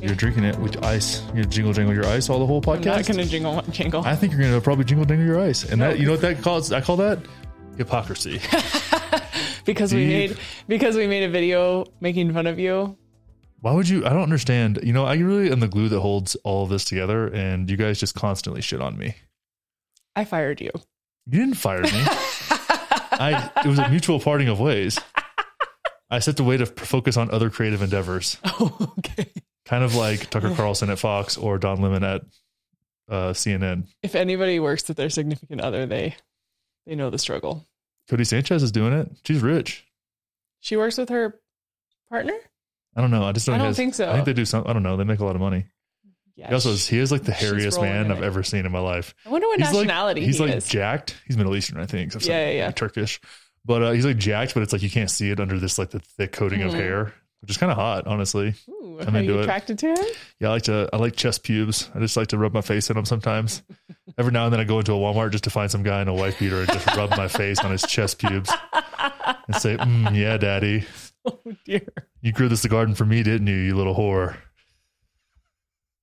You're drinking it with ice. You're jingle jangle your ice all the whole podcast. I'm not gonna jingle jingle. I think you're gonna probably jingle jangle your ice, and that you know what that calls? I call that hypocrisy. because we made because we made a video making fun of you. Why would you? I don't understand. You know, I really am the glue that holds all of this together, and you guys just constantly shit on me. I fired you. You didn't fire me. I it was a mutual parting of ways. I stepped away to focus on other creative endeavors, Oh, okay. Kind of like Tucker Carlson at Fox or Don Lemon at uh, CNN. If anybody works with their significant other, they they know the struggle. Codie Sanchez is doing it. She's rich. She works with her partner. I don't know. I just don't. I don't guys- think so. I think they do some. I don't know. They make a lot of money. Yeah. He also is, he is like the hairiest man I've it. ever seen in my life. I wonder what He's nationality like he's he like is. jacked. He's Middle Eastern, I think. So Yeah, yeah, yeah. Turkish. But uh, he's like jacked, but it's like you can't see it under this like the thick coating of Mhm. hair, which is kind of hot, honestly. Ooh, I'm into it. attracted to him? Yeah, I like to I like chest pubes. I just like to rub my face in them sometimes. Every now and then I go into a Walmart just to find some guy in a wife beater and just rub my face on his chest pubes and say, mm, "Yeah, daddy, Oh dear. you grew this garden for me, didn't you, you little whore?"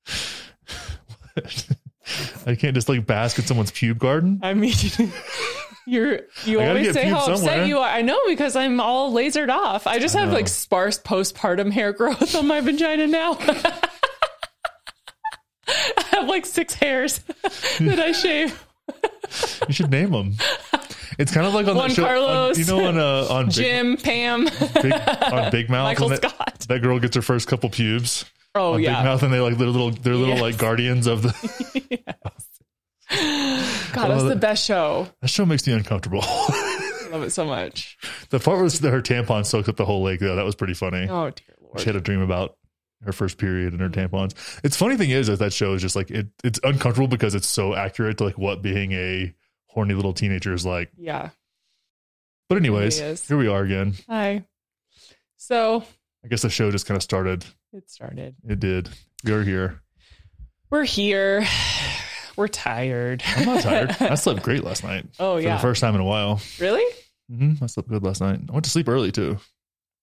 I can't just like bask in someone's pube garden. I mean, you're you always say how upset somewhere. you are. I know because I'm all lasered off. I just have like sparse postpartum hair growth on my vagina now. I have like six hairs that I shave. You should name them. It's kind of like on Juan that show, on- you know, on uh, on Big, Jim, Pam, Big on Big Mouth, Michael that, Scott. that girl gets her first couple pubes. Oh on Big yeah. Mouth, and they like they're little, they're little Yes. like guardians of the. God, that's the best show. That show makes me uncomfortable. I love it so much. the part where her tampon soaked up the whole lake, though, that was pretty funny. Oh dear lord! She had a dream about her first period and her tampons. It's funny thing is that that show is just like it. It's uncomfortable because it's so accurate to like what being a horny little teenager is like. Yeah. But anyways, really here we are again. Hi. So I guess the show just kind of started. it started. It did. We are here. We're here. We're tired. I'm not tired. I slept great last night. Oh yeah. The first time in a while. really? hmm I slept good last night. I went to sleep early too.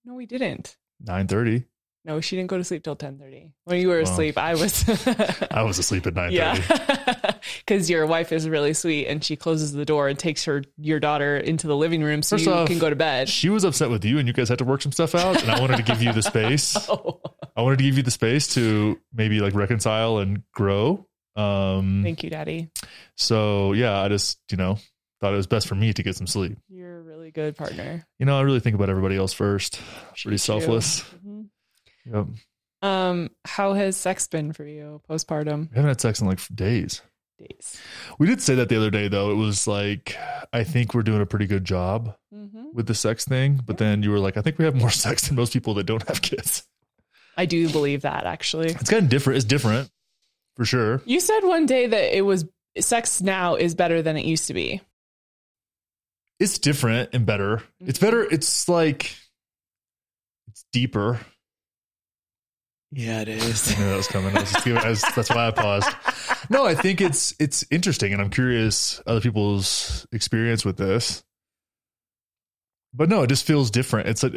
No, we didn't. Nine thirty. No, she didn't go to sleep till ten thirty. When you were Well, asleep, I was. I was asleep at nine thirty. yeah, because your wife is really sweet, and she closes the door and takes her your daughter into the living room so First you off, can go to bed. She was upset with you, and you guys had to work some stuff out. And I wanted to give you the space. Oh, I wanted to give you the space to maybe like reconcile and grow. Um, thank you, Daddy. so yeah, I just you know thought it was best for me to get some sleep. You're a really good partner. You know, I really think about everybody else first. Pretty selfless. Mhm. Yep. Um, how has sex been for you postpartum We haven't had sex in like days. days? We did say that the other day, though. It was like, I think we're doing a pretty good job Mm-hmm. with the sex thing. But then you were like, I think we have more sex than most people that don't have kids. I do believe that actually. It's kind of different. It's different for sure. You said one day that it was sex now is better than it used to be. It's different and better. Mm-hmm. It's better. It's like, it's deeper. Yeah, it is. I knew that was coming. I was just giving, I was, that's why I paused. No, I think it's it's interesting, and I'm curious other people's experience with this. But no, it just feels different. It's like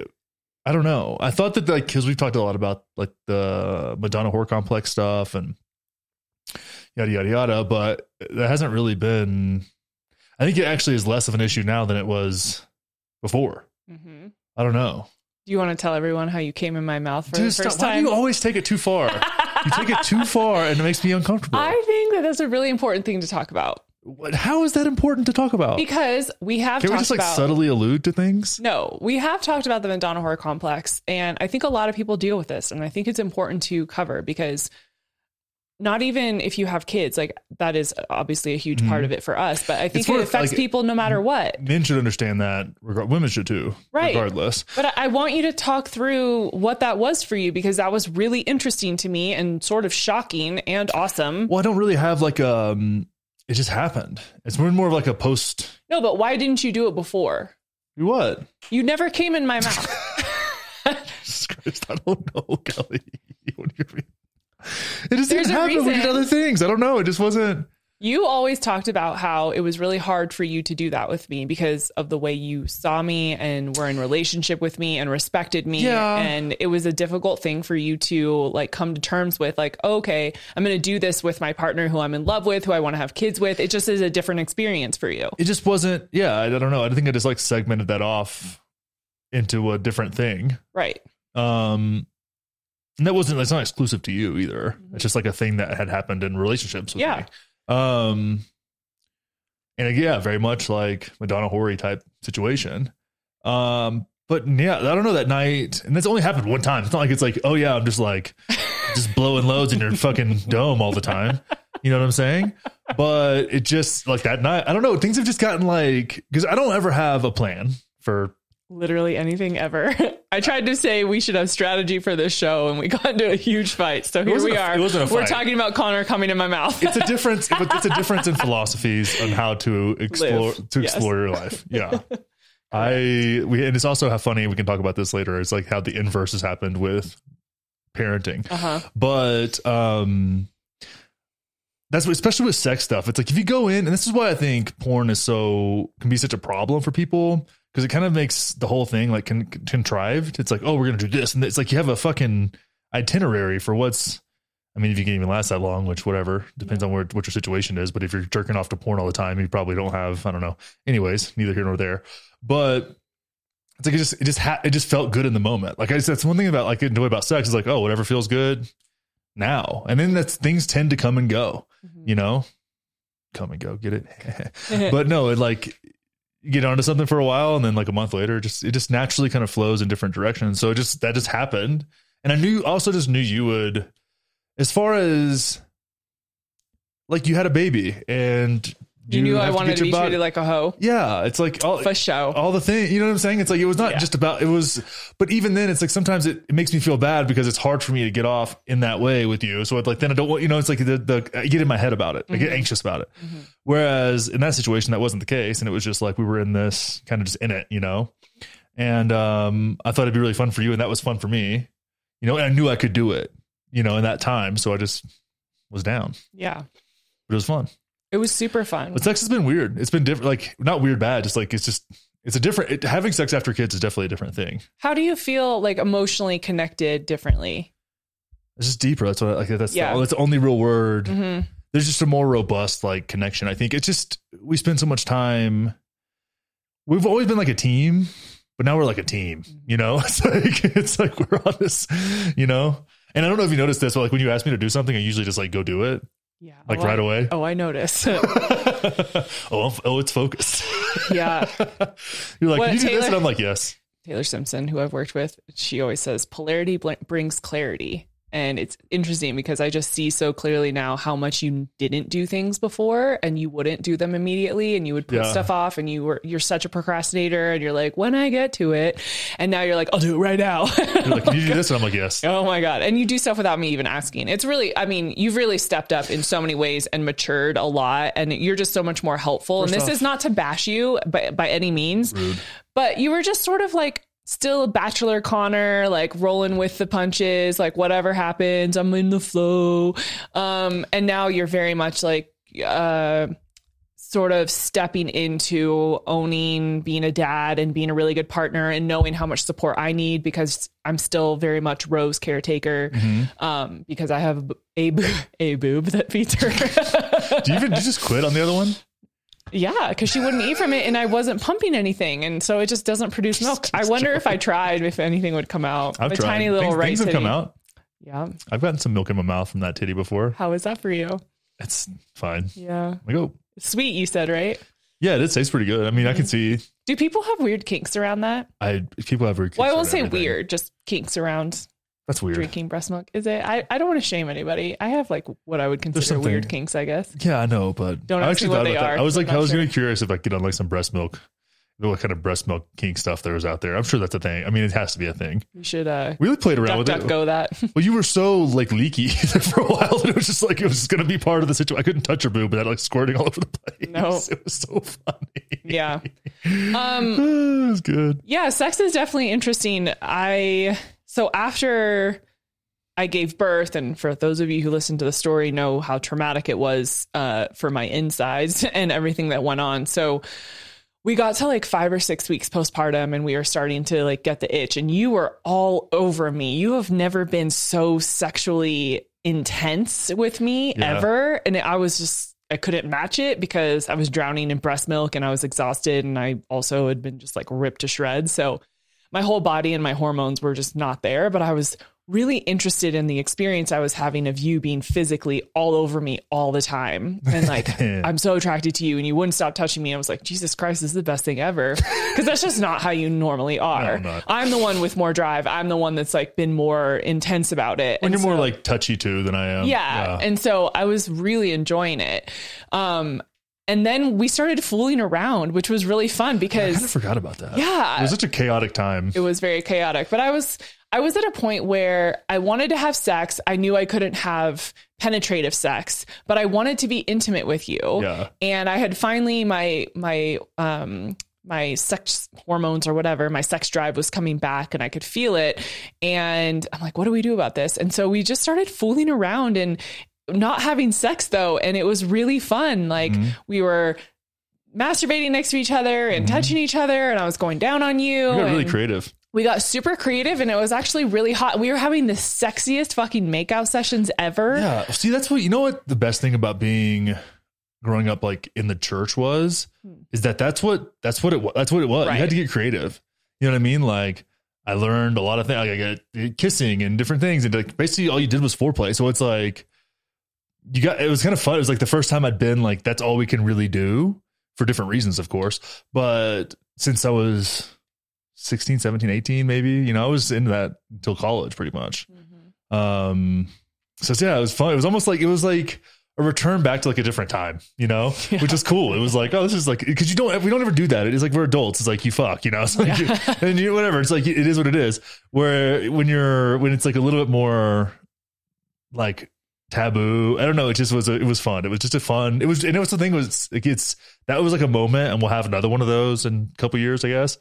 I don't know. I thought that like because we've talked a lot about like the Madonna whore complex stuff and yada yada yada, but that hasn't really been. I think it actually is less of an issue now than it was before. hmm I don't know. Do you want to tell everyone how you came in my mouth for Dude, the stop. first Why do time? you always take it too far? you take it too far, and it makes me uncomfortable. I think that that's a really important thing to talk about What, how is that important to talk about? because we have Can we just like about. subtly allude to things? no, we have talked about the Madonna whore complex, and I think a lot of people deal with this, and I think it's important to cover because not even if you have kids, like that is obviously a huge part of it for us, but I think Mm-hmm. It affects like- people no matter what. Men should understand that. Regard, women should too. Right. Regardless. But I- I want you to talk through what that was for you because that was really interesting to me and sort of shocking and awesome. Well, I don't really have like um. It just happened. It's more more of like a post. No, but why didn't you do it before? You what? You never came in my mouth. Jesus Christ! I don't know, Kelli. It just There's didn't happen. We did other things. I don't know. It just wasn't. You always talked about how it was really hard for you to do that with me because of the way you saw me and were in relationship with me and respected me. Yeah. And it was a difficult thing for you to like come to terms with like, okay, I'm going to do this with my partner who I'm in love with, who I want to have kids with. It just is a different experience for you. It just wasn't. Yeah, I, I don't know. I think I just like segmented that off into a different thing. Right. Um, and that wasn't. It's not exclusive to you either. It's just like a thing that had happened in relationships. With Yeah. Me. Um, and yeah, very much like Madonna Hori type situation. Um, but yeah, I don't know that night, and that's only happened one time. It's not like it's like, oh yeah, I'm just like just blowing loads in your fucking dome all the time. You know what I'm saying? But it just like that night, I don't know. Things have just gotten like because I don't ever have a plan for Literally anything ever. I tried to say we should have strategy for this show and we got into a huge fight. So here we a- are. it wasn't a We're talking about Conner coming in my mouth. it's a difference but it's a difference in philosophies on how to explore Live. to Yes. explore your life yeah i we and it's also how funny we can talk about this later it's like how the inverse has happened with parenting uh-huh. but um that's what, especially with sex stuff it's like if you go in and this is why i think porn is so can be such a problem for people because it kind of makes the whole thing like con- contrived it's like oh we're gonna do this and it's like you have a fucking itinerary for what's I mean, if you can even last that long, which whatever depends on where what your situation is. But if you're jerking off to porn all the time, you probably don't have. I don't know. Anyways, neither here nor there. But it's like it just it just ha- it just felt good in the moment. Like I just, that's one thing about like enjoy about sex is like oh whatever feels good now, and then that's things tend to come and go. Mm-hmm. You know, come and go, get it. but no, it like you get onto something for a while, and then like a month later, just it just naturally kind of flows in different directions. So it just that just happened, and I knew also just knew you would as far as like you had a baby and You, knew I wanted to be treated like a hoe. yeah it's like all, For show. all the thing you know what i'm saying it's like it was not Yeah. just about it was but even then it's like sometimes it, it makes me feel bad because it's hard for me to get off in that way with you so it's like then i don't want you know it's like the, the i get in my head about it i get Mhm. anxious about it Mhm. whereas in that situation that wasn't the case and it was just like we were in this kind of just in it you know and um i thought it'd be really fun for you and that was fun for me you know and i knew i could do it you know in that time so i just was down Yeah. but it was fun It was super fun. but sex has been weird. It's been different like not weird bad just like it's just it's a different it, having sex after kids is definitely a different thing. How do you feel like emotionally connected differently? it's just deeper. That's what I, like that's Yeah. the, that's the only real word. Hmm there's just a more robust like connection i think. It's just we spend so much time we've always been like a team but now we're like a team you know? It's like it's like we're on this you know? And i don't know if you noticed this but like when you ask me to do something i usually just like go do it Yeah. like oh, right I, away Oh, I notice. oh, oh, it's focused. Yeah. You're like, What, can you do this? And I'm like, yes. Taylor Simpson, who I've worked with, she always says polarity bl- brings clarity. And it's interesting because I just see so clearly now how much you didn't do things before and you wouldn't do them immediately and you would put Yeah. stuff off and you were you're such a procrastinator and you're like when I get to it and now you're like I'll do it right now. You're like, can you do this? And I'm like, yes. Oh my God. And you do stuff without me even asking. It's really, I mean, you've really stepped up in so many ways and matured a lot. And you're just so much more helpful. First and this off- is not to bash you by, by any means, Rude. but you were just sort of like still a bachelor Conner, like rolling with the punches, like whatever happens, I'm in the flow. Um, and now you're very much like, uh, sort of stepping into owning being a dad and being a really good partner and knowing how much support I need because I'm still very much Ro's caretaker Mm-hmm. um, because I have a bo- a boob that feeds her. Do you even just quit on the other one? Yeah, because she wouldn't eat from it and I wasn't pumping anything, and so it just doesn't produce milk. I wonder if I tried if anything would come out. I've a tried. tiny little things, right things have come out. Yeah, I've gotten some milk in my mouth from that titty before. how is that for you? It's fine. Yeah, I go, sweet. You said right. yeah, it tastes pretty good. I mean, I Mm-hmm. can see. Do people have weird kinks around that? I people have. Weird. Well, I won't say weird, just kinks around That's weird. drinking breast milk. Is it? I, I don't want to shame anybody. I have like what I would consider weird kinks, I guess. Yeah, I know, but Don't I actually what thought they about that. are, I was like, I was sure. really curious if I could get on like some breast milk, what kind of breast milk kink stuff there was out there. I'm sure that's a thing. I mean, it has to be a thing. You should uh, We really played around duck with duck it. go that. Well, you were so like leaky for a while that it was just like it was just to be part of the situation. I couldn't touch your boob, but that like squirting all over the place. No. it was so funny. yeah. Um. it was good. yeah, sex is definitely interesting. I so after I gave birth, and for those of you who listen to the story, know how traumatic it was uh, for my insides and everything that went on. So we got to like five or six weeks postpartum, and we were starting to like get the itch. And you were all over me. You have never been so sexually intense with me Yeah. ever, and I was just. I couldn't match it because I was drowning in breast milk and I was exhausted and I also had been just like ripped to shreds. So my whole body and my hormones were just not there, but I was really interested in the experience I was having of you being physically all over me all the time. And like, I'm so attracted to you and you wouldn't stop touching me. I was like, Jesus Christ, this is the best thing ever. Cause that's just not how you normally are. No. I'm the one with more drive. I'm the one that's like been more intense about it. When And you're more like touchy too than I am. yeah. And so I was really enjoying it. Um, and then we started fooling around, which was really fun because I kind of forgot about that. Yeah. It was such a chaotic time. it was very chaotic. But I was I was at a point where I wanted to have sex. I knew I couldn't have penetrative sex, but I wanted to be intimate with you. Yeah. And I had finally my my um my sex hormones or whatever, my sex drive was coming back and I could feel it. And I'm like, what do we do about this? And so we just started fooling around and not having sex though. And it was really fun. Like we were masturbating next to each other and touching each other and I was going down on you. We got really creative. we got super creative and it was actually really hot. We were having the sexiest fucking makeout sessions ever. Yeah. See, that's what you know. What the best thing about being growing up like in the church was is that that's what that's what it was. That's what it was. Hmm. Right. You had to get creative. You know what I mean? Like I learned a lot of things. Like I got kissing and different things, and like basically all you did was foreplay. So it's like you got. It was kind of fun. It was like the first time I'd been like that's all we can really do for different reasons, of course. But since I was 16, 17, 18, maybe, you know, I was into that until college pretty much. Um, so yeah, it was fun. It was almost like it was like a return back to like a different time, you know, which is cool. It was like, oh, this is like because you don't we don't ever do that. It is like we're adults. It's like you fuck, you know, it's like you, and you whatever. It's like it is what it is. Where when you're when it's like a little bit more like taboo. I don't know. It just was a, it was fun. It was just a fun. It was and it was the thing was like it's that was like a moment, and we'll have another one of those in a couple years, I guess.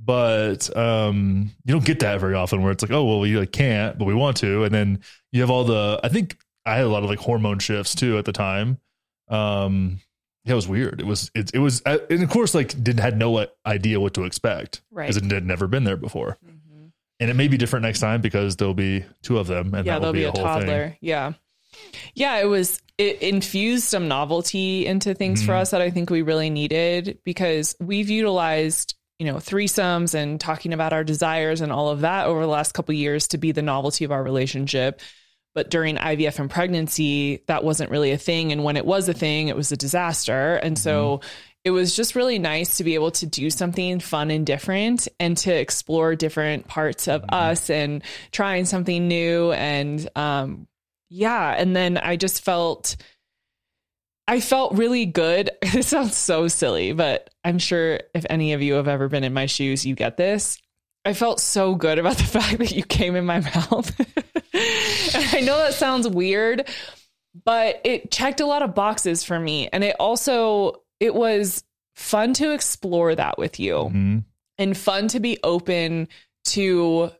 But um, you don't get that very often, where it's like, oh well, we like can't, but we want to, and then you have all the. I think I had a lot of like hormone shifts too at the time. Um, yeah, it was weird. It was it it was, and of course, like didn't had no idea what to expect Right. because it had never been there before. Mhm. And it may be different next time because there'll be two of them, and Yeah, that will there'll be, a, a whole toddler. thing. Yeah. Yeah, it was it infused some novelty into things for Mhm. us that I think we really needed because we've utilized, you know, threesomes and talking about our desires and all of that over the last couple years to be the novelty of our relationship. But during IVF and pregnancy, that wasn't really a thing. And when it was a thing, it was a disaster. And so it was just really nice to be able to do something fun and different and to explore different parts of us and trying something new. And um, yeah. And then I just felt. I felt really good. This sounds so silly, but I'm sure if any of you have ever been in my shoes, you get this. I felt so good about the fact that you came in my mouth. and I know that sounds weird, but it checked a lot of boxes for me. And it also, it was fun to explore that with you Mhm. and fun to be open to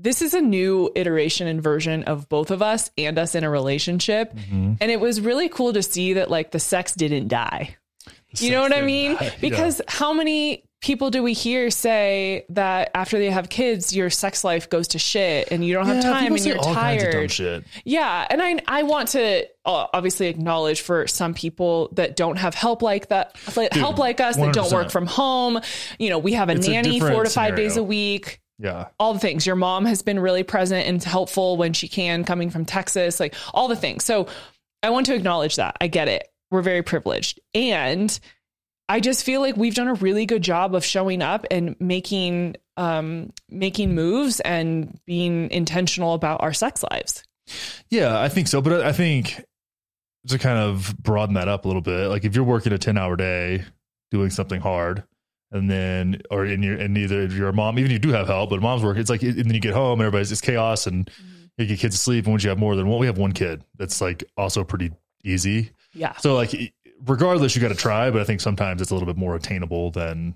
this is a new iteration and version of both of us and us in a relationship. Mhm. And it was really cool to see that like the sex didn't die. The You know what I mean? Yeah. Because how many people do we hear say that after they have kids, your sex life goes to shit and you don't have time and you're all kinds of dumb tired? Yeah, and I I want to uh, obviously acknowledge for some people that don't have help like that, Dude, help like us that don't work from home. You know, we have a It's nanny different four to five days a week. Yeah. All the things. Your mom has been really present and helpful when she can, coming from Texas, like all the things. So I want to acknowledge that. I get it. We're very privileged, and I just feel like we've done a really good job of showing up and making um making moves and being intentional about our sex lives. Yeah, I think so. But I I think to kind of broaden that up a little bit, like if you're working a 10 hour day doing something hard, and then, or in your, and either if you're a mom, even if you do have help, but mom's work, it's like, and then you get home, and everybody's, it's chaos and you get kids to sleep. And once you have more than one, we have one kid, that's like also pretty easy. Yeah. So, like, regardless, you got to try, but I think sometimes it's a little bit more attainable than,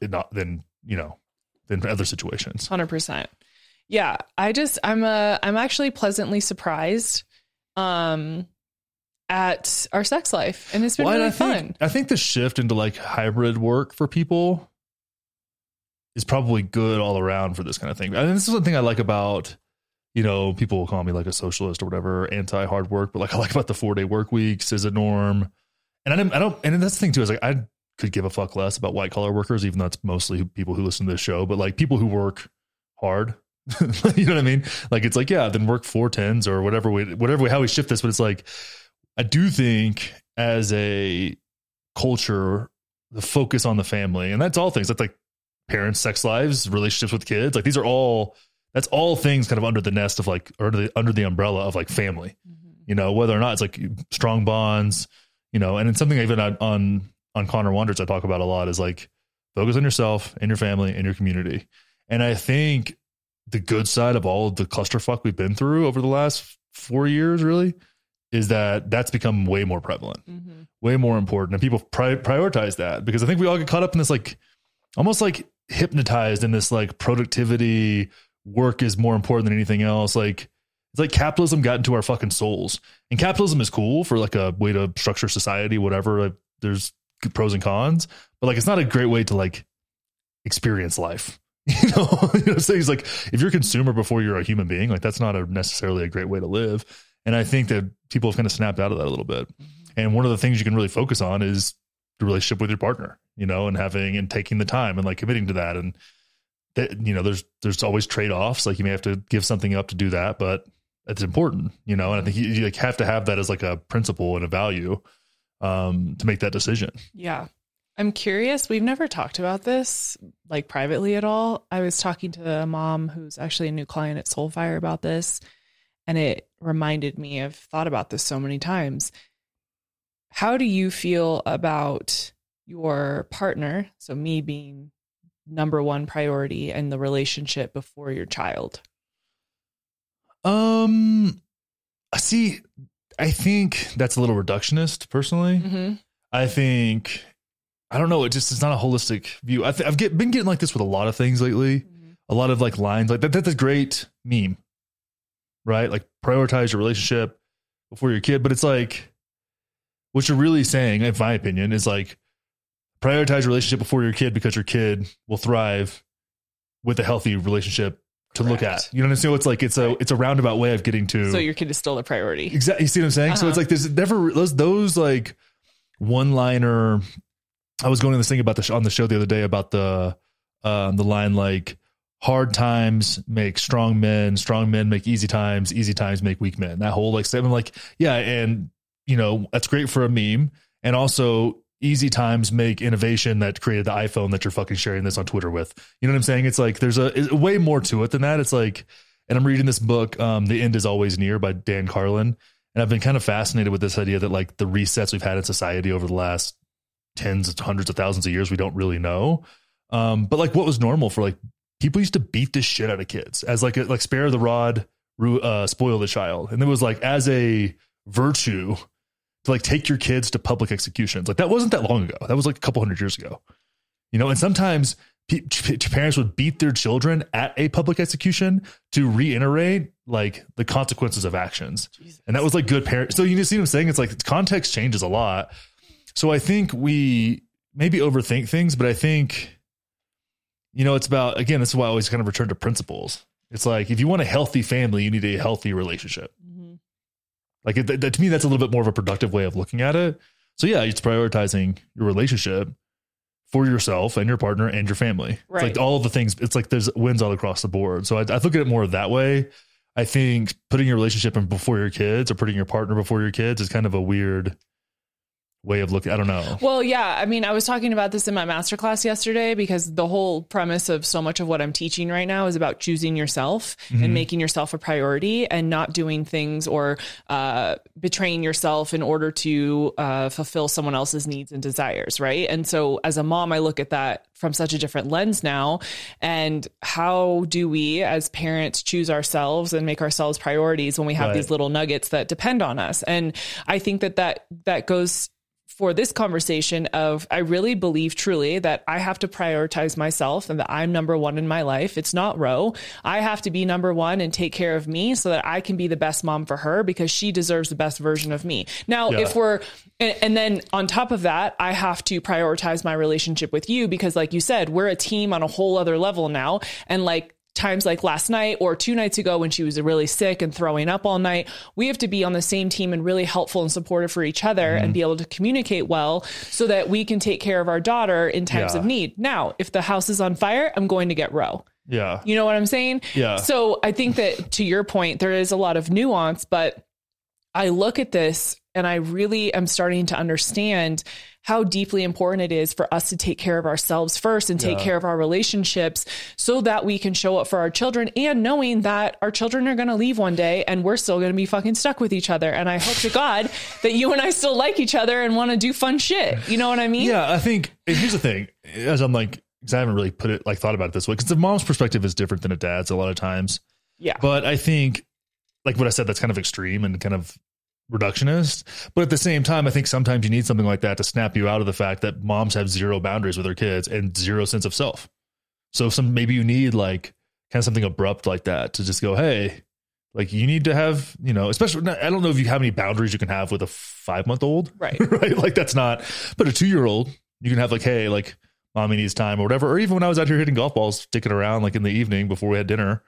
not, than, you know, than other situations. Hundred percent. Yeah, I just I'm a I'm actually pleasantly surprised um at our sex life and it's been Well, really I think, fun. I think the shift into like hybrid work for people is probably good all around for this kind of thing. And this is one thing I like about, you know, people will call me like a socialist or whatever, anti hard work, but like I like about the four day work weeks is a norm. And I don't, I don't, and that's the thing too, is like I could give a fuck less about white collar workers, even though it's mostly people who listen to this show, but like people who work hard. you know what I mean? Like it's like, yeah, then work four tens or whatever way, whatever way, how we shift this. But it's like, I do think as a culture, the focus on the family, and that's all things. That's like parents, sex lives, relationships with kids. Like these are all that's all things kind of under the nest of like or under the under the umbrella of like family. Mm-hmm. You know, whether or not it's like strong bonds, you know, and it's something even on on, on Conner Wanders I talk about a lot is like focus on yourself and your family and your community. And I think the good side of all of the clusterfuck we've been through over the last four years really is that that's become way more prevalent Mhm. way more important. And people pri- prioritize that because i think we all get caught up in this like almost like hypnotized in this like productivity work is more important than anything else. Like it's like capitalism got into our fucking souls. And capitalism is cool for like a way to structure society whatever like, there's pros and cons but like it's not a great way to like experience life. You know you know so he's like if you're a consumer before you're a human being like that's not a necessarily a great way to live and i think that people have kind of snapped out of that a little bit and one of the things you can really focus on is the relationship with your partner, you know, and having and taking the time and like committing to that. And that, you know, there's there's always trade offs. Like you may have to give something up to do that, but it's important, you know. And I think you, you like have to have that as like a principle and a value um, to make that decision. Yeah. I'm curious. We've never talked about this like privately at all. I was talking to a mom who's actually a new client at Soulfire about this, and it reminded me I've thought about this so many times. How do you feel about your partner? So, me being number one priority and the relationship before your child. Um, I see. I think that's a little reductionist, personally. Mm-hmm. I think I don't know. It just it's not a holistic view. I th- I've get, been getting like this with a lot of things lately. A lot of like lines like that. That's a great meme, right? Like prioritize your relationship before your kid. But it's like what you're really saying, in my opinion, is like prioritize your relationship before your kid because your kid will thrive with a healthy relationship to look at. You know what I'm saying? It's like it's a it's a roundabout way of getting to So, your kid is still a priority. Exactly. You see what I'm saying? So Uh-huh. it's like there's never those those like one liner. I was going to this thing about the sh- on the show the other day about the um, the line like hard times make strong men, strong men make easy times, easy times make weak men. That whole like statement, like yeah, and you know that's great for a meme, and also easy times make innovation that created the iPhone that you're fucking sharing this on Twitter with. You know what I'm saying? It's like there's a, way more to it than that. It's like, and I'm reading this book, um, The End is Always Near by Dan Carlin. And I've been kind of fascinated with this idea that like the resets we've had in society over the last tens of hundreds of thousands of years, we don't really know. Um, but like what was normal for like people used to beat the shit out of kids as like a, like spare the rod, uh, spoil the child. And it was like as a virtue to like take your kids to public executions. Like that wasn't that long ago. That was like a couple hundred years ago. You know, and sometimes p- parents would beat their children at a public execution to reiterate like the consequences of actions. And that was like good parent. So you just see what I'm saying? It's like context changes a lot. So I think we maybe overthink things, but I think, you know, it's about, again, this is why I always kind of return to principles. It's like if you want a healthy family, you need a healthy relationship. Mhm. Like it, that, to me, that's a little bit more of a productive way of looking at it. So yeah, it's prioritizing your relationship for yourself and your partner and your family. It's like all of the things. It's like there's wins all across the board. So I, I look at it more that way. I think putting your relationship in before your kids or putting your partner before your kids is kind of a weird way of looking. I don't know. Well, yeah. I mean, I was talking about this in my masterclass yesterday because the whole premise of so much of what I'm teaching right now is about choosing yourself Mhm. and making yourself a priority and not doing things or uh, betraying yourself in order to uh, fulfill someone else's needs and desires. Right. And so as a mom, I look at that from such a different lens now. And how do we as parents choose ourselves and make ourselves priorities when we have Right. these little nuggets that depend on us? And I think that that, that goes for this conversation of I really believe truly that I have to prioritize myself and that I'm number one in my life. It's not Ro. I have to be number one and take care of me so that I can be the best mom for her because she deserves the best version of me. Now, Yeah. if we're and, and then on top of that, I have to prioritize my relationship with you because like you said, we're a team on a whole other level now. And like times like last night or two nights ago when she was really sick and throwing up all night, we have to be on the same team and really helpful and supportive for each other and mm-hmm. be able to communicate well so that we can take care of our daughter in times Yeah. of need. Now, if the house is on fire, I'm going to get Ro. Yeah. You know what I'm saying? Yeah. So I think that to your point, there is a lot of nuance, but I look at this and I really am starting to understand how deeply important it is for us to take care of ourselves first and take Yeah. care of our relationships so that we can show up for our children and knowing that our children are going to leave one day and we're still going to be fucking stuck with each other. And I hope to God that you and I still like each other and want to do fun shit. You know what I mean? Yeah, I think here's the thing. As I'm like, because I haven't really put it like thought about it this way, because the mom's perspective is different than a dad's a lot of times. Yeah. But I think, like what I said, that's kind of extreme and kind of reductionist. But at the same time, I think sometimes you need something like that to snap you out of the fact that moms have zero boundaries with their kids and zero sense of self. So some maybe you need like kind of something abrupt like that to just go, hey, like you need to have, you know, especially I don't know if you have any boundaries you can have with a five month old, Right. right? Like that's not, but a two year old, you can have like, hey, like mommy needs time or whatever. Or even when I was out here hitting golf balls, sticking around like in the evening before we had dinner,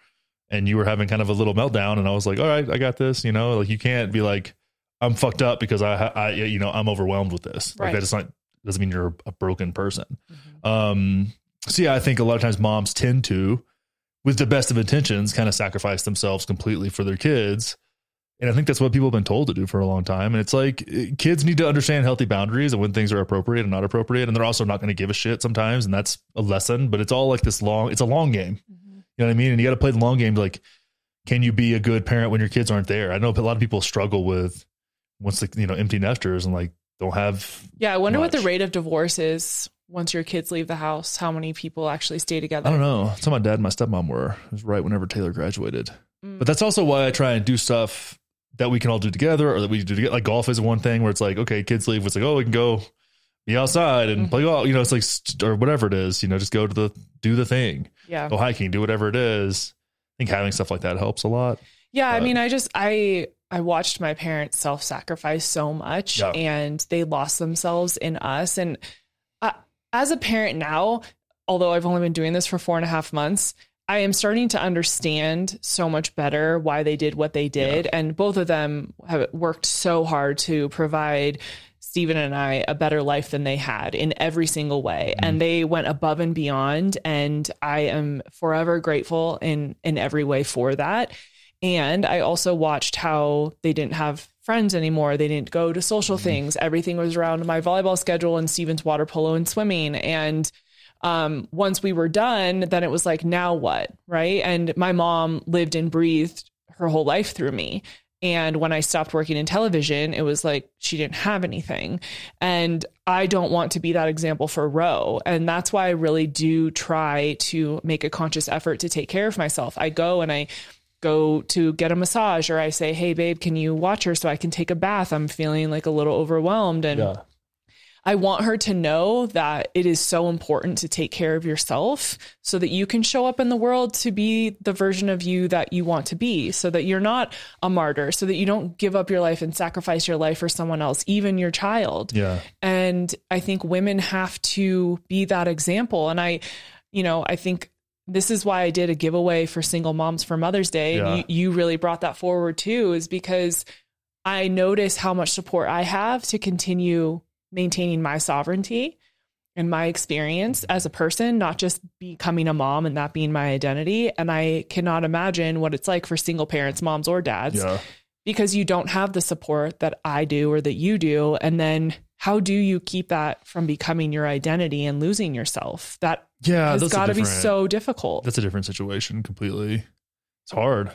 and you were having kind of a little meltdown, and I was like, all right, I got this. You know, like you can't be like, I'm fucked up because I, I, you know, I'm overwhelmed with this. Like Right. that does not doesn't mean you're a broken person. Um, so yeah, I think a lot of times moms tend to, with the best of intentions, kind of sacrifice themselves completely for their kids. And I think that's what people have been told to do for a long time. And it's like eh, kids need to understand healthy boundaries and when things are appropriate and not appropriate. And they're also not going to give a shit sometimes. And that's a lesson, but it's all like this long, it's a long game. You know what I mean? And you got to play the long game. Like, can you be a good parent when your kids aren't there? I know a lot of people struggle with once the, you know, empty nesters and like don't have, Yeah. I wonder what the rate of divorce is once your kids leave the house. How many people actually stay together? I don't know. That's how my dad and my stepmom were. It was right whenever Taylor graduated. Mm. But that's also why I try and do stuff that we can all do together or that we do together. Like golf is one thing where it's like, okay, kids leave. It's like, oh, we can go be outside and Mm-hmm. play golf. You know, it's like, or whatever it is, you know, just go to the, do the thing, Yeah. go hiking, do whatever it is. I think having stuff like that helps a lot. Yeah, I mean, I just I I watched my parents self-sacrifice so much Yeah. and they lost themselves in us and uh, as a parent now, although I've only been doing this for four and a half months, I am starting to understand so much better why they did what they did. And both of them have worked so hard to provide Stephen and I a better life than they had in every single way. And they went above and beyond. And I am forever grateful in in every way for that. And I also watched how they didn't have friends anymore. They didn't go to social things. Everything was around my volleyball schedule and Steven's water polo and swimming. And um, once we were done, then it was like, now what? Right. And my mom lived and breathed her whole life through me. And when I stopped working in television, it was like she didn't have anything. And I don't want to be that example for Ro. And that's why I really do try to make a conscious effort to take care of myself. I go and I go to get a massage or I say, Hey, babe, can you watch her so I can take a bath? I'm feeling like a little overwhelmed. And I want her to know that it is so important to take care of yourself so that you can show up in the world to be the version of you that you want to be, so that you're not a martyr, so that you don't give up your life and sacrifice your life for someone else, even your child. Yeah. And I think women have to be that example. And I, you know, I think this is why I did a giveaway for single moms for Mother's Day. Yeah. And you, you really brought that forward too, is because I notice how much support I have to continue maintaining my sovereignty and my experience as a person, not just becoming a mom and that being my identity. And I cannot imagine what it's like for single parents, moms or dads, Yeah. because you don't have the support that I do or that you do. And then how do you keep that from becoming your identity and losing yourself? That Yeah. has got to be so difficult. That's a different situation completely. It's hard.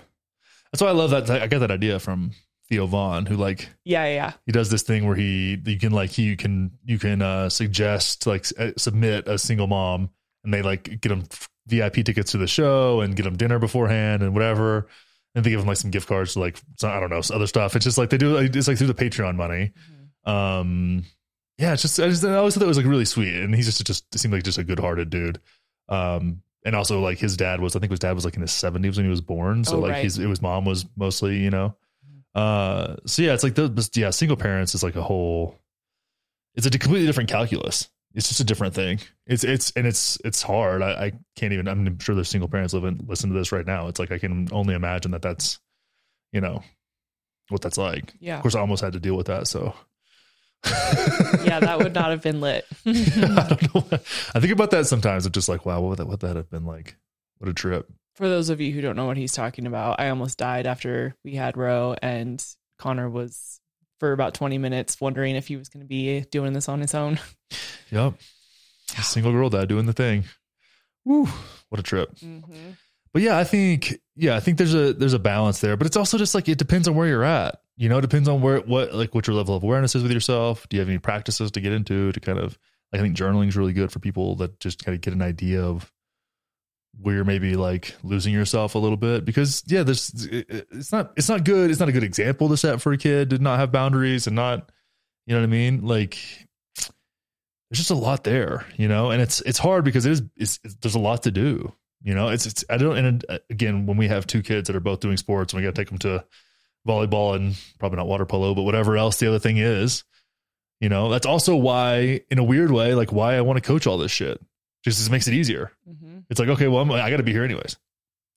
That's why I love that. I got that idea from Theo Von, who like Yeah, yeah. he does this thing where he you can like he can you can uh suggest like uh, submit a single mom and they like get them VIP tickets to the show and get them dinner beforehand and whatever and they give them like some gift cards to like some, I don't know some other stuff. It's just like they do it's like through the Patreon money. Um yeah, it's just I just I always thought that was like really sweet, and he's just just seemed like just a good hearted dude. Um, and also like his dad was I think his dad was like in his seventies when he was born, so Oh, like right. his it was mom was mostly you know. Uh, so yeah, it's like the yeah single parents is like a whole. It's a completely different calculus. It's just a different thing. It's it's and it's it's hard. I, I can't even. I'm sure there's single parents living listen to this right now. It's like I can only imagine that that's, you know, what that's like. Yeah. Of course, I almost had to deal with that. So. Yeah, that would not have been lit. I don't know. I think about that sometimes. I'm just like, wow, what would that, what that have been like? What a trip. For those of you who don't know what he's talking about, I almost died after we had Ro, and Conner was for about 20 minutes wondering if he was going to be doing this on his own. Yep. A single girl dad doing the thing. Woo. What a trip. Mm-hmm. But yeah, I think yeah, I think there's a there's a balance there. But it's also just like it depends on where you're at. You know, it depends on where what like what your level of awareness is with yourself. Do you have any practices to get into to kind of I think journaling is really good for people that just kind of get an idea of where you're maybe like losing yourself a little bit because yeah it- it's not it's not good it's not a good example to set for a kid to not have boundaries and not you know what i mean? Like there's just a lot there you know? And it's it's hard because it is it's, it's there's a lot to do you know? It's it's i don't and uh, again when we have two kids that are both doing sports and we got to take them to volleyball and probably not water polo but whatever else the other thing is you know that's also why in a weird way like why i want to coach all this shit just it makes it easier Mm-hmm. it's like, okay, well, I'm, I got to be here anyways.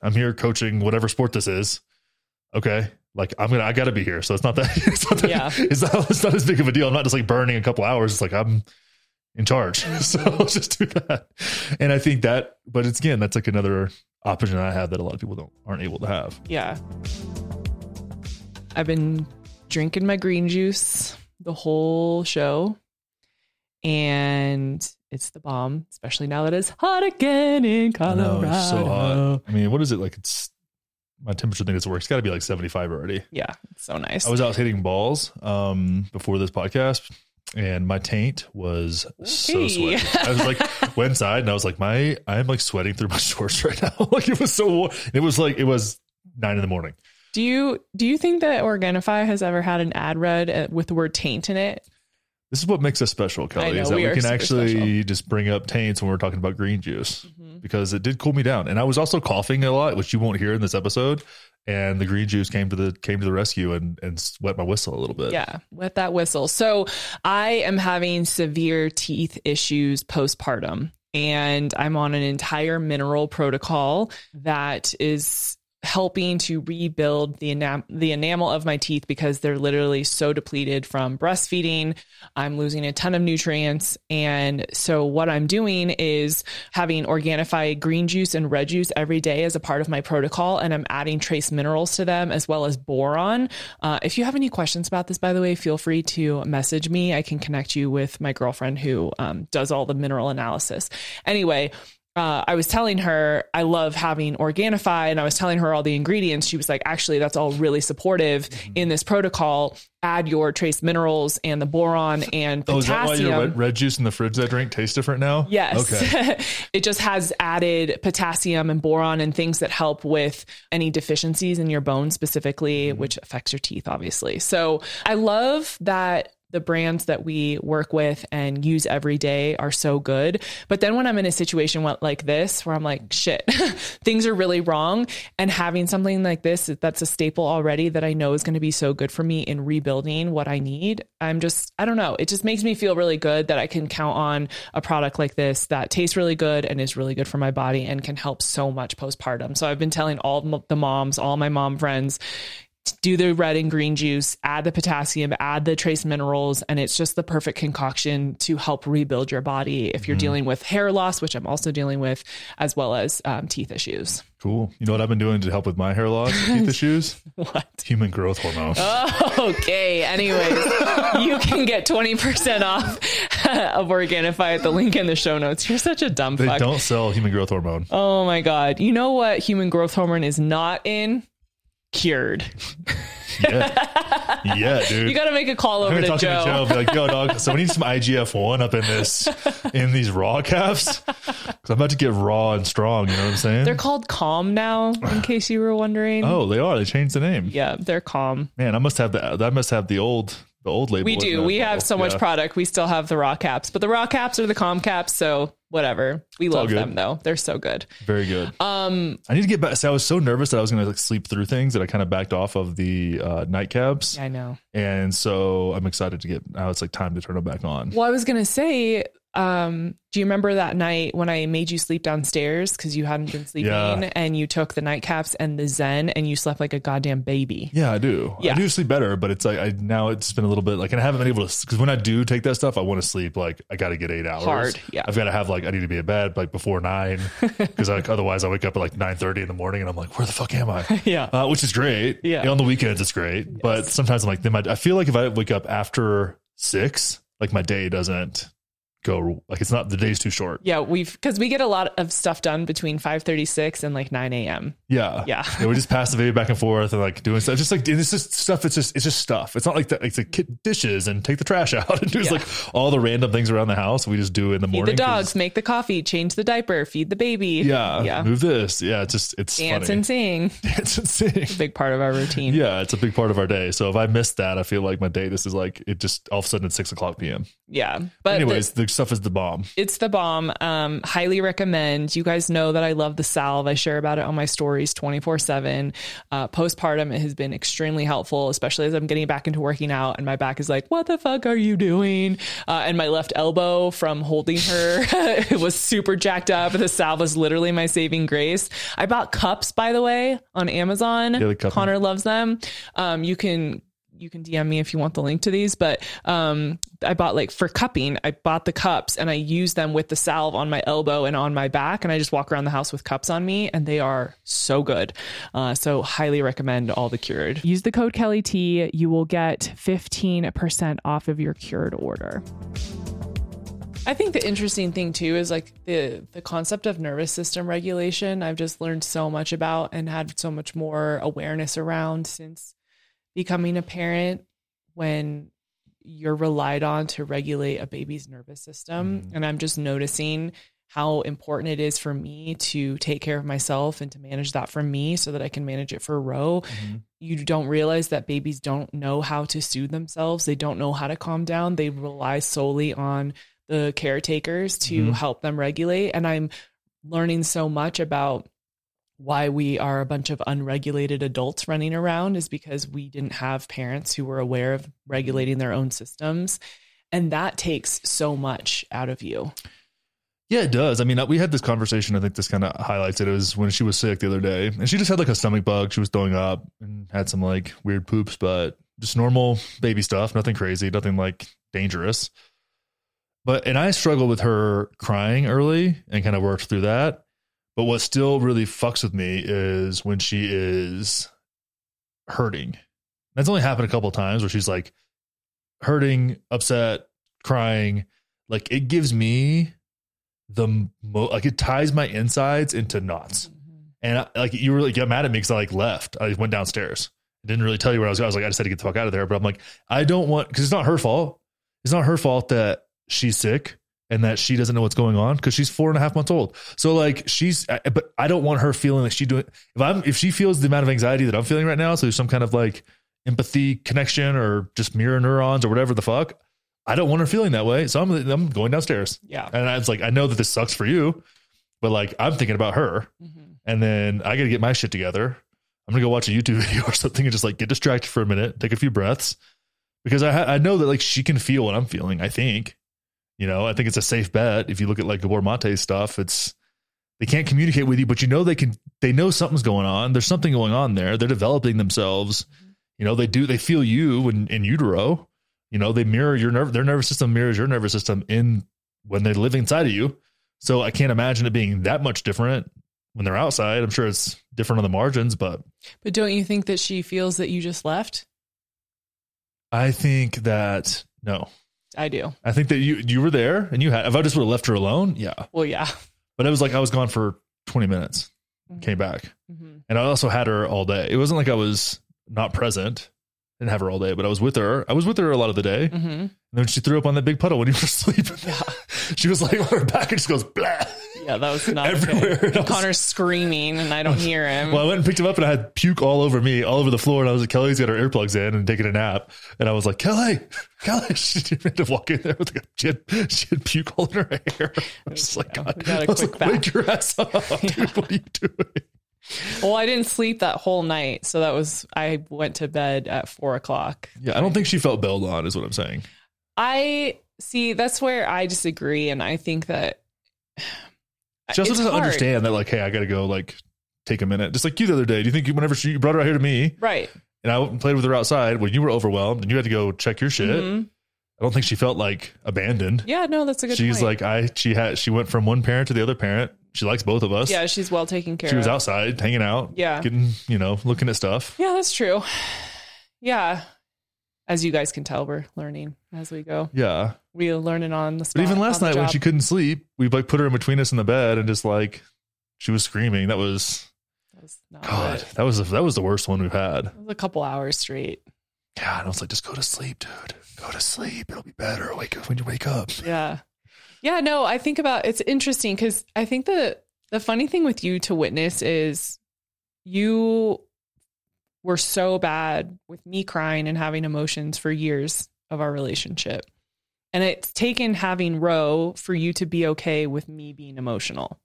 I'm here coaching whatever sport this is. Okay. Like I'm gonna, I got to be here. So it's not that, it's not that, Yeah. it's not, it's not as big of a deal. I'm not just like burning a couple hours. It's like I'm in charge. So I'll just do that. And I think that, but it's again, that's like another option I have that a lot of people don't, aren't able to have. Yeah. I've been drinking my green juice the whole show. And it's the bomb, especially now that it's hot again in I Colorado. it's so hot. I mean, what is it like? It's my temperature thing. It's work. It's got to be like 75 already. Yeah, it's so nice. I was out hitting balls um, before this podcast, and my taint was so Okay. sweaty. I was like, went inside, and I was like, my I'm like sweating through my shorts right now. like it was so warm. It was like it was nine in the morning. Do you do you think that Organifi has ever had an ad read uh, with the word taint in it? This is what makes us special, Kelli. know, is that we we, can actually special. just bring up taints when we're talking about green juice Mm-hmm. because it did cool me down, and I was also coughing a lot, which you won't hear in this episode. And the green juice came to the came to the rescue and and wet my whistle a little bit. Yeah, wet that whistle. So I am having severe teeth issues postpartum, and I'm on an entire mineral protocol that is helping to rebuild the enam- the enamel of my teeth because they're literally so depleted from breastfeeding. I'm losing a ton of nutrients and so what I'm doing is having Organifi green juice and red juice every day as a part of my protocol and I'm adding trace minerals to them as well as boron. Uh, if you have any questions about this by the way, feel free to message me. I can connect you with my girlfriend who um, does all the mineral analysis. Anyway, uh, I was telling her I love having Organifi and I was telling her all the ingredients. She was like, actually, that's all really supportive in this protocol. Add your trace minerals and the boron and Oh, is that why your red, red juice in the fridge I drink tastes different now? Yes. Okay. it just has added potassium and boron and things that help with any deficiencies in your bones specifically, Mm-hmm. which affects your teeth, obviously. So I love that the brands that we work with and use every day are so good. But then when I'm in a situation like this, where I'm like, shit, things are really wrong, and having something like this that's a staple already that I know is going to be so good for me in rebuilding what I need, I'm just, I don't know. It just makes me feel really good that I can count on a product like this that tastes really good and is really good for my body and can help so much postpartum. So I've been telling all the moms, all my mom friends, do the red and green juice, add the potassium, add the trace minerals, and it's just the perfect concoction to help rebuild your body if you're dealing with hair loss, which I'm also dealing with, as well as um, teeth issues. Cool. You know what I've been doing to help with my hair loss, teeth issues? What? Human growth hormone. Okay. Anyways, you can get 20% off of Organifi at the link in the show notes. You're such a dumb they fuck. don't sell human growth hormone. Oh my God. You know what human growth hormone is not in? Cured. Yeah. yeah, dude. You got to make a call I'm over gonna to talk to Joe. Joe be like, yo, dog, so we need some IGF one up in this in these raw caps. Cause I'm about to get raw and strong, you know what I'm saying? They're called Calm now, in case you were wondering. oh, they are. They changed the name. Yeah, they're Calm. Man, I must have the I must have the old the old label. We do. We have bottle. so much product. We still have the raw caps, but the raw caps are the calm caps. So whatever. We all love them though. They're so good. Very good. Um, I need to get back. See, I was so nervous that I was going to like sleep through things that I kind of backed off of the uh, nightcaps, I know. and so I'm excited to get. Now it's like time to turn it back on. Well, I was gonna say, um, do you remember that night when I made you sleep downstairs because you hadn't been sleeping, Yeah. and you took the nightcaps and the Zen, and you slept like a goddamn baby? Yeah, I do. Yeah. I do sleep better, but it's like I now it's been a little bit like and I haven't been able to because when I do take that stuff, I want to sleep like I got to get eight hours. Hard, yeah. I've got to have like I need to be in bed like before nine because like otherwise I wake up at like nine thirty in the morning and I'm like, where the fuck am I? Yeah. uh, which is great. Yeah. on the weekends it's great, but sometimes I'm like, then my, I feel like if I wake up after six, like my day doesn't go like it's not the day's too short. Yeah, we've because we get a lot of stuff done between five thirty six and like nine a.m. Yeah. Yeah. we just pass the video back and forth and like doing stuff. Just like it's just stuff. It's just it's just stuff. It's not like that. It's like kit dishes and take the trash out and do Yeah. like all the random things around the house. We just do in the Feed morning. the dogs, make the coffee, change the diaper, feed the baby. Yeah. yeah. Move this. Yeah. It's just it's Dance funny. and sing. Dance and sing. Big part of our routine. Yeah, it's a big part of our day. So if I miss that, I feel like my day. This is like it just all of a sudden it's six o'clock p.m. Yeah. But the- Anyways, the stuff is the bomb. it's the bomb. Um, highly recommend. You guys know that I love the salve. I share about it on my stories 24 7. Uh, postpartum, it has been extremely helpful, especially as I'm getting back into working out and my back is like, what the fuck are you doing? Uh, and my left elbow from holding her it was super jacked up. The salve was literally my saving grace. I bought cups, by the way, on Amazon. the Conner loves them. Um, you can you can DM me if you want the link to these, but um, I bought like for cupping, I bought the cups and I use them with the salve on my elbow and on my back, and I just walk around the house with cups on me, and they are so good. Uh, so highly recommend all the cured. Use the code Kelly T. You will get fifteen percent off of your cured order. I think the interesting thing too is like the the concept of nervous system regulation. I've just learned so much about and had so much more awareness around since becoming a parent when you're relied on to regulate a baby's nervous system and I'm just noticing how important it is for me to take care of myself and to manage that for me so that I can manage it for Ro. You don't realize that babies don't know how to soothe themselves. They don't know how to calm down. They rely solely on the caretakers to Mhm. help them regulate. And I'm learning so much about why we are a bunch of unregulated adults running around is because we didn't have parents who were aware of regulating their own systems. And that takes so much out of you. Yeah, it does. I mean, uh, we had this conversation. I think this kind of highlights it. It was when she was sick the other day, and she just had like a stomach bug. She was throwing up and had some like weird poops, but just normal baby stuff. Nothing crazy. Nothing like dangerous. But and I struggled with her crying early and kind of worked through that. But what still really fucks with me is when she is hurting. That's only happened a couple of times where she's like hurting, upset, crying. Like it gives me the mo- like it ties my insides into knots. Mm-hmm. And I, like you really got mad at me because I like left. I went downstairs. I didn't really tell you where I was. going. I was like, I just had to get the fuck out of there. But I'm like, I don't want because it's not her fault. It's not her fault that she's sick and that she doesn't know what's going on because she's four and a half months old. So like she's, I- but I don't want her feeling like she doing. If I'm, if she feels the amount of anxiety that I'm feeling right now, so there's some kind of like empathy connection or just mirror neurons or whatever the fuck. I don't want her feeling that way. So I'm, I'm going downstairs. Yeah. And I was like, I know that this sucks for you, but like I'm thinking about her. Mhm. And then I got to get my shit together. I'm gonna go watch a YouTube video or something and just like get distracted for a minute, take a few breaths, because I ha- I know that like she can feel what I'm feeling. I think, you know, I think it's a safe bet. If you look at like Gabor Mate's stuff, it's they can't communicate with you, but you know they can. They know something's going on. There's something going on there. They're developing themselves. Mm-hmm. You know, they do. They feel you in, in utero. You know, they mirror your nerve. Their nervous system mirrors your nervous system in when they live inside of you. So I can't imagine it being that much different when they're outside. I'm sure it's different on the margins, but But don't you think that she feels that you just left? I think that no. I do. I think that you you were there and you had if I just would have left her alone, yeah. Well, yeah. But it was like I was gone for 20 minutes, came back. hmm And I also had her all day. It wasn't like I was not present. Didn't have her all day, but I was with her. I was with her a lot of the day. hmm And then she threw up on that big puddle when you were asleep. she was like on her back and just goes blah. Yeah, that was not Everywhere okay. Conner's screaming, and I don't hear him. Well, I went and picked him up, and I had puke all over me, all over the floor. And I was like, Kelli's got her earplugs in and taking a nap. And I was like, Kelli, Kelli, she had to walk in there with like, she had, she had puke all in her hair. I was just like, God, we got a I was like, bath. wake your ass up, dude. What are you doing? well, I didn't sleep that whole night, so that was I went to bed at four o'clock. Yeah, I don't think she felt bailed on, is what I'm saying. I see. That's where I disagree, and I think that She also it's doesn't hard. understand that, like, hey, I got to go, like, take a minute. Just like you the other day. Do you think you, whenever she you brought her out here to me Right. and I went and played with her outside when you were overwhelmed and you had to go check your shit? Mhm. I don't think she felt like abandoned. Yeah. No, that's a good. She's point. like, I, she had, she went from one parent to the other parent. She likes both of us. yeah, she's well taken care of. She was of. outside hanging out, Yeah. getting, you know, looking at stuff. Yeah, that's true. Yeah. As you guys can tell, we're learning as we go. Yeah. We're learning on the spot. But even last night when she couldn't sleep, we like put her in between us in the bed and just like, she was screaming. That was, That was not God, good. that was, that was the worst one we've had. It was a couple hours straight. Yeah. And I was like, just go to sleep, dude. Go to sleep. It'll be better. Wake up when you wake up. Yeah. Yeah, no, I think about it's interesting because I think the the funny thing with you to witness is you were so bad with me crying and having emotions for years of our relationship. And it's taken having Ro for you to be okay with me being emotional,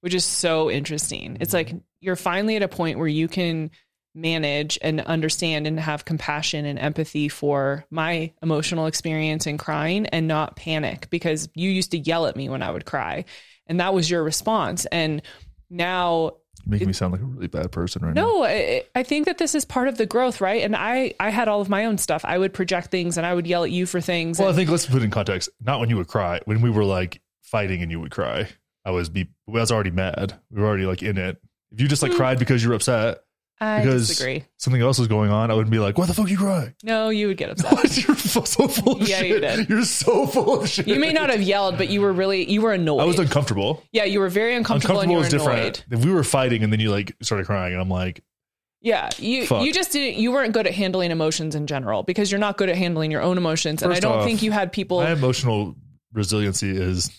which is so interesting. It's mm-hmm. like you're finally at a point where you can manage and understand and have compassion and empathy for my emotional experience and crying and not panic because you used to yell at me when I would cry. And that was your response. And now making me sound like a really bad person right now. no, I, I think that this is part of the growth, right? And I, I had all of my own stuff. I would project things and I would yell at you for things. Well, I think let's put it in context. Not when you would cry. When we were like fighting and you would cry, I was be. I was already mad. We were already like in it. If you just like Hmm. cried because you were upset, I because disagree. something else was going on, I wouldn't be like, "What the fuck are you crying?" No, you would get upset. You're so full of Yeah, shit. you did. You're so full of shit. You may not have yelled, but you were really you were annoyed. I was uncomfortable. yeah, you were very uncomfortable, Uncomfortable is and you were annoyed. different. If we were fighting and then you like started crying, and I'm like, Yeah, you Fuck. you just didn't you weren't good at handling emotions in general because you're not good at handling your own emotions, and I don't off, think you had people my emotional resiliency is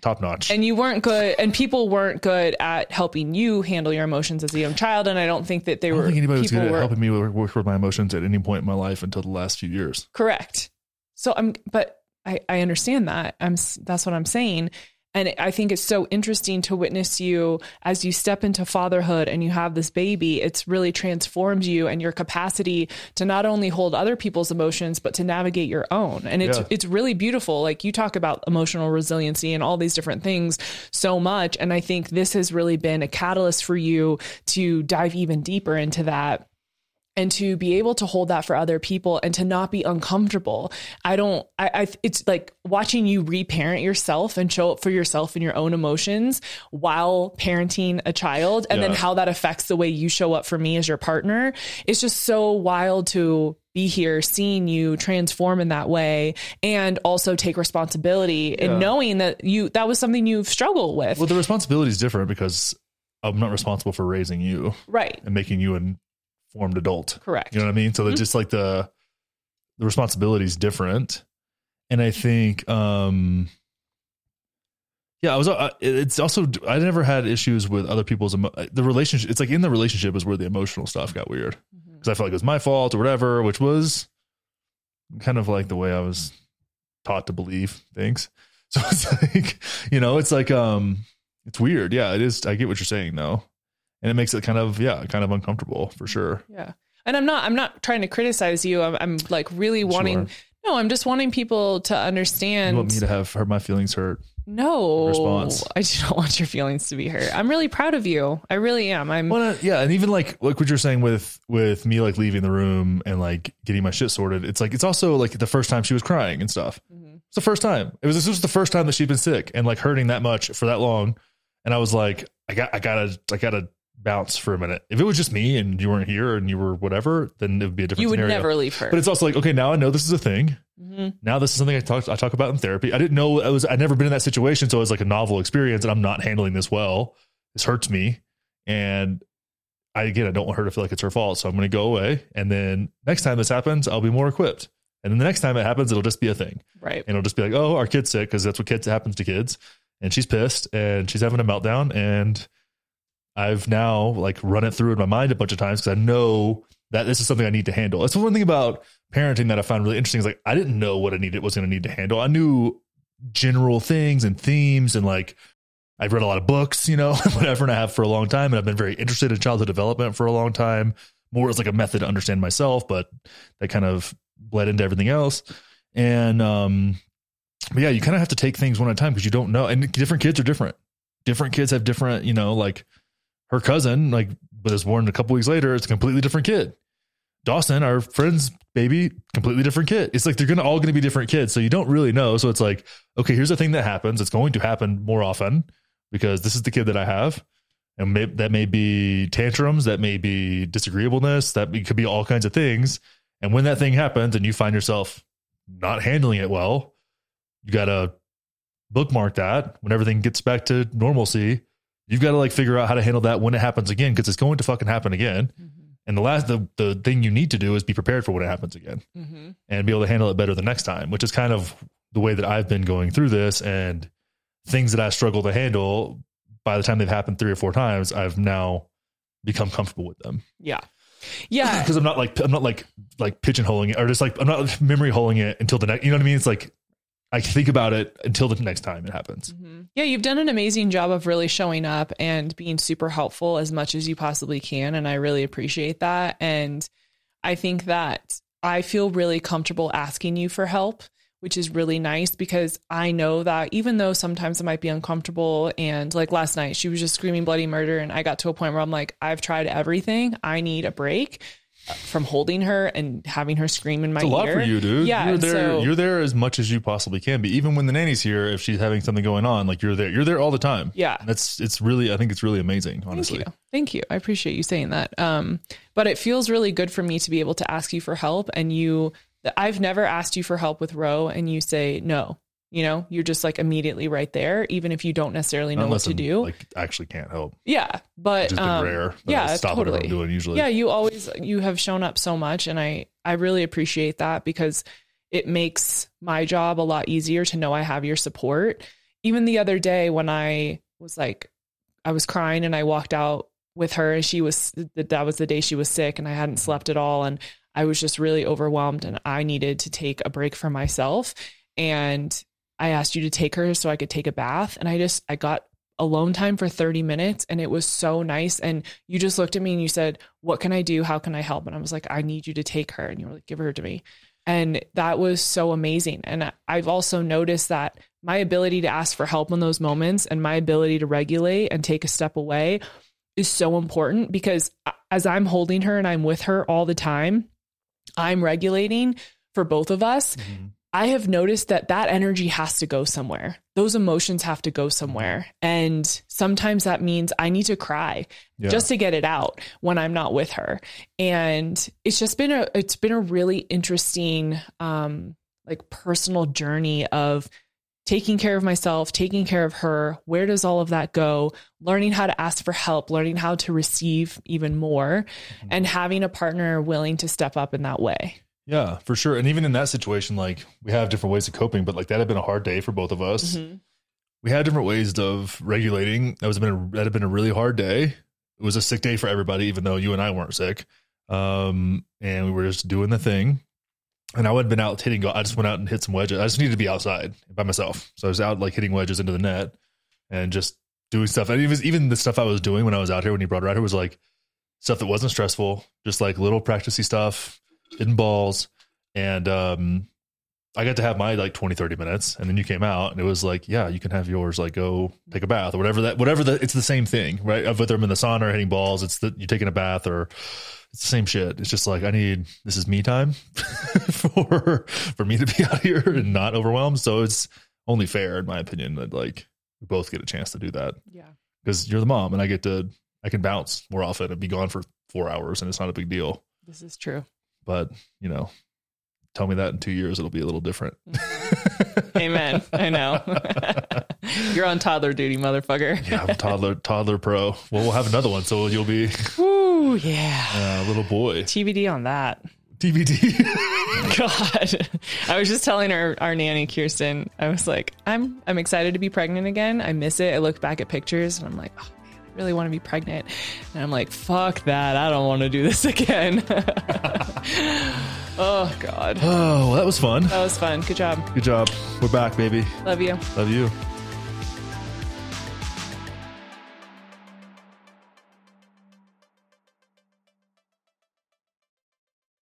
top notch. and you weren't good and people weren't good at helping you handle your emotions as a young child and i don't think that they I don't were think anybody was good at were helping me work, work with my emotions at any point in my life until the last few years. correct so i'm but i i understand that i'm that's what i'm saying and i think it's so interesting to witness you as you step into fatherhood and you have this baby it's really transformed you and your capacity to not only hold other people's emotions but to navigate your own. And it's Yeah. it's really beautiful. Like you talk about emotional resiliency and all these different things so much. And i think this has really been a catalyst for you to dive even deeper into that and to be able to hold that for other people and to not be uncomfortable. I don't, I, I, it's like watching you reparent yourself and show up for yourself and your own emotions while parenting a child and then how that affects the way you show up for me as your partner. It's just so wild to be here seeing you transform in that way and also take responsibility Yeah. and knowing that you, that was something you've struggled with. Well, the responsibility is different because I'm not responsible for raising you right. and making you an informed adult. Correct. You know what I mean? So that just like the the responsibility is different, and I think, um yeah, I was. Uh, it's also I never had issues with other people's emo- the relationship. It's like in the relationship is where the emotional stuff got weird because I felt like it was my fault or whatever, which was kind of like the way I was taught to believe things. So it's like, you know, it's like, um, it's weird. Yeah, it is. I get what you're saying though. And it makes it kind of, yeah, kind of uncomfortable for sure. Yeah. And I'm not I'm not trying to criticize you. I'm I'm like really wanting No, I'm just wanting people to understand You want me to have hurt my feelings hurt. No. response. I do not want your feelings to be hurt. I'm really proud of you. I really am. I'm Well, uh, yeah, and even like like what you're saying with with me like leaving the room and like getting my shit sorted. It's like it's also like the first time she was crying and stuff. Mhm. It's the first time. It was this was the first time that she'd been sick and like hurting that much for that long. And I was like, I got I gotta I gotta bounce for a minute. If it was just me and you weren't here and you were whatever, then it would be a different you would scenario. never leave her. But it's also like, okay, now I know this is a thing. Mhm. Now this is something I talk I talk about in therapy. I didn't know I was I'd never been in that situation, so it was like a novel experience, and I'm not handling this well. This hurts me, and I again I don't want her to feel like it's her fault, so I'm going to go away. And then next time this happens, I'll be more equipped. And then the next time it happens, it'll just be a thing, Right. and it'll just be like, oh, our kid's sick because that's what kids happens to kids. and she's pissed and she's having a meltdown and I've now like run it through in my mind a bunch of times because I know that this is something I need to handle. That's one thing about parenting that I found really interesting is like I didn't know what I needed was going to need to handle. I knew general things and themes and like I've read a lot of books, you know, whatever, and I have for a long time, and I've been very interested in childhood development for a long time. More as like a method to understand myself, but that kind of bled into everything else. And um, but yeah, you kind of have to take things one at a time because you don't know, and different kids are different. Different kids have different, you know, like her cousin, like was born a couple weeks later, it's a completely different kid. Dawson, our friend's baby, completely different kid. It's like they're gonna all gonna be different kids, so you don't really know. So it's like, okay, here's the thing that happens. It's going to happen more often because this is the kid that I have, and may, that may be tantrums, that may be disagreeableness, that could be all kinds of things. And when that thing happens, and you find yourself not handling it well, you gotta bookmark that. When everything gets back to normalcy, you've got to like figure out how to handle that when it happens again because it's going to fucking happen again. Mm-hmm. And the last the the thing you need to do is be prepared for when it happens again mm-hmm. and be able to handle it better the next time, which is kind of the way that I've been going through this and things that I struggle to handle by the time they've happened three or four times, I've now become comfortable with them. Yeah. Yeah. Because I'm not like I'm not like like pigeonholing it or just like I'm not memory holding it until the next you know what I mean? It's like I think about it until the next time it happens. Mm-hmm. Yeah, you've done an amazing job of really showing up and being super helpful as much as you possibly can. And I really appreciate that. And I think that I feel really comfortable asking you for help, which is really nice because I know that even though sometimes it might be uncomfortable, and like last night, she was just screaming bloody murder. And I got to a point where I'm like, I've tried everything. I need a break from holding her and having her scream in my it's a lot ear. for you, dude. Yeah, you're there. so- you're there as much as you possibly can be. Even when the nanny's here, if she's having something going on, like you're there. You're there all the time. Yeah. that's it's really. I think it's really amazing. Honestly, Thank you. Thank you. I appreciate you saying that. Um, but it feels really good for me to be able to ask you for help and you I've never asked you for help with Ro and you say no. You know, you're just like immediately right there, even if you don't necessarily know Unless what to I'm, do. Like actually can't help. yeah, but just um, rare. that yeah, I stop totally. what I'm doing usually. yeah, you always you have shown up so much, and I I really appreciate that because it makes my job a lot easier to know I have your support. Even the other day when I was like, I was crying and I walked out with her, and she was that was the day she was sick, and I hadn't slept at all, and I was just really overwhelmed, and I needed to take a break for myself, and I asked you to take her so I could take a bath, and I just I got alone time for 30 minutes and it was so nice and you just looked at me and you said what can i do? How can i help? And i was like i need you to take her and you were like give her to me. And that was so amazing and i've also noticed that my ability to ask for help in those moments and my ability to regulate and take a step away is so important because as i'm holding her and i'm with her all the time i'm regulating for both of us Mhm. I have noticed that that energy has to go somewhere. Those emotions have to go somewhere. And sometimes that means I need to cry Yeah. just to get it out when I'm not with her. And it's just been a it's been a really interesting um like personal journey of taking care of myself, taking care of her. Where does all of that go? Learning how to ask for help, learning how to receive even more Mm-hmm. and having a partner willing to step up in that way. Yeah, for sure. And even in that situation, like we have different ways of coping, but like that had been a hard day for both of us. Mhm. We had different ways of regulating. That was been a, that had been a really hard day. It was a sick day for everybody, even though you and I weren't sick. Um, and we were just doing the thing. And I had been out hitting. I just went out and hit some wedges. I just needed to be outside by myself, so I was out like hitting wedges into the net and just doing stuff. And it was even the stuff I was doing when I was out here when you brought her out here was like stuff that wasn't stressful, just like little practicey stuff, hitting balls. And um I got to have my like 20, 30 minutes and then you came out and it was like, yeah, you can have yours, like go take a bath or whatever that, whatever the, it's the same thing, right? Of Whether I'm in the sauna or hitting balls, it's that you're taking a bath or it's the same shit. It's just like, I need, this is me time for, for me to be out here and not overwhelmed. So it's only fair in my opinion that like we both get a chance to do that Yeah. because you're the mom and I get to, I can bounce more often and be gone for four hours and it's not a big deal. This is true. But you know, tell me that in two years, it'll be a little different. Mm-hmm. Amen. I know. You're on toddler duty, motherfucker. yeah, I'm toddler, toddler pro. Well, we'll have another one. So you'll be Ooh, yeah. a little boy. TBD on that. DVD. God. I was just telling our, our nanny, Kirsten, I was like, I'm I'm excited to be pregnant again. I miss it. I look back at pictures and I'm like, oh really want to be pregnant. And I'm like, fuck that. I don't want to do this again. oh God. Oh, well, that was fun. That was fun. Good job. Good job. We're back, baby. Love you. Love you.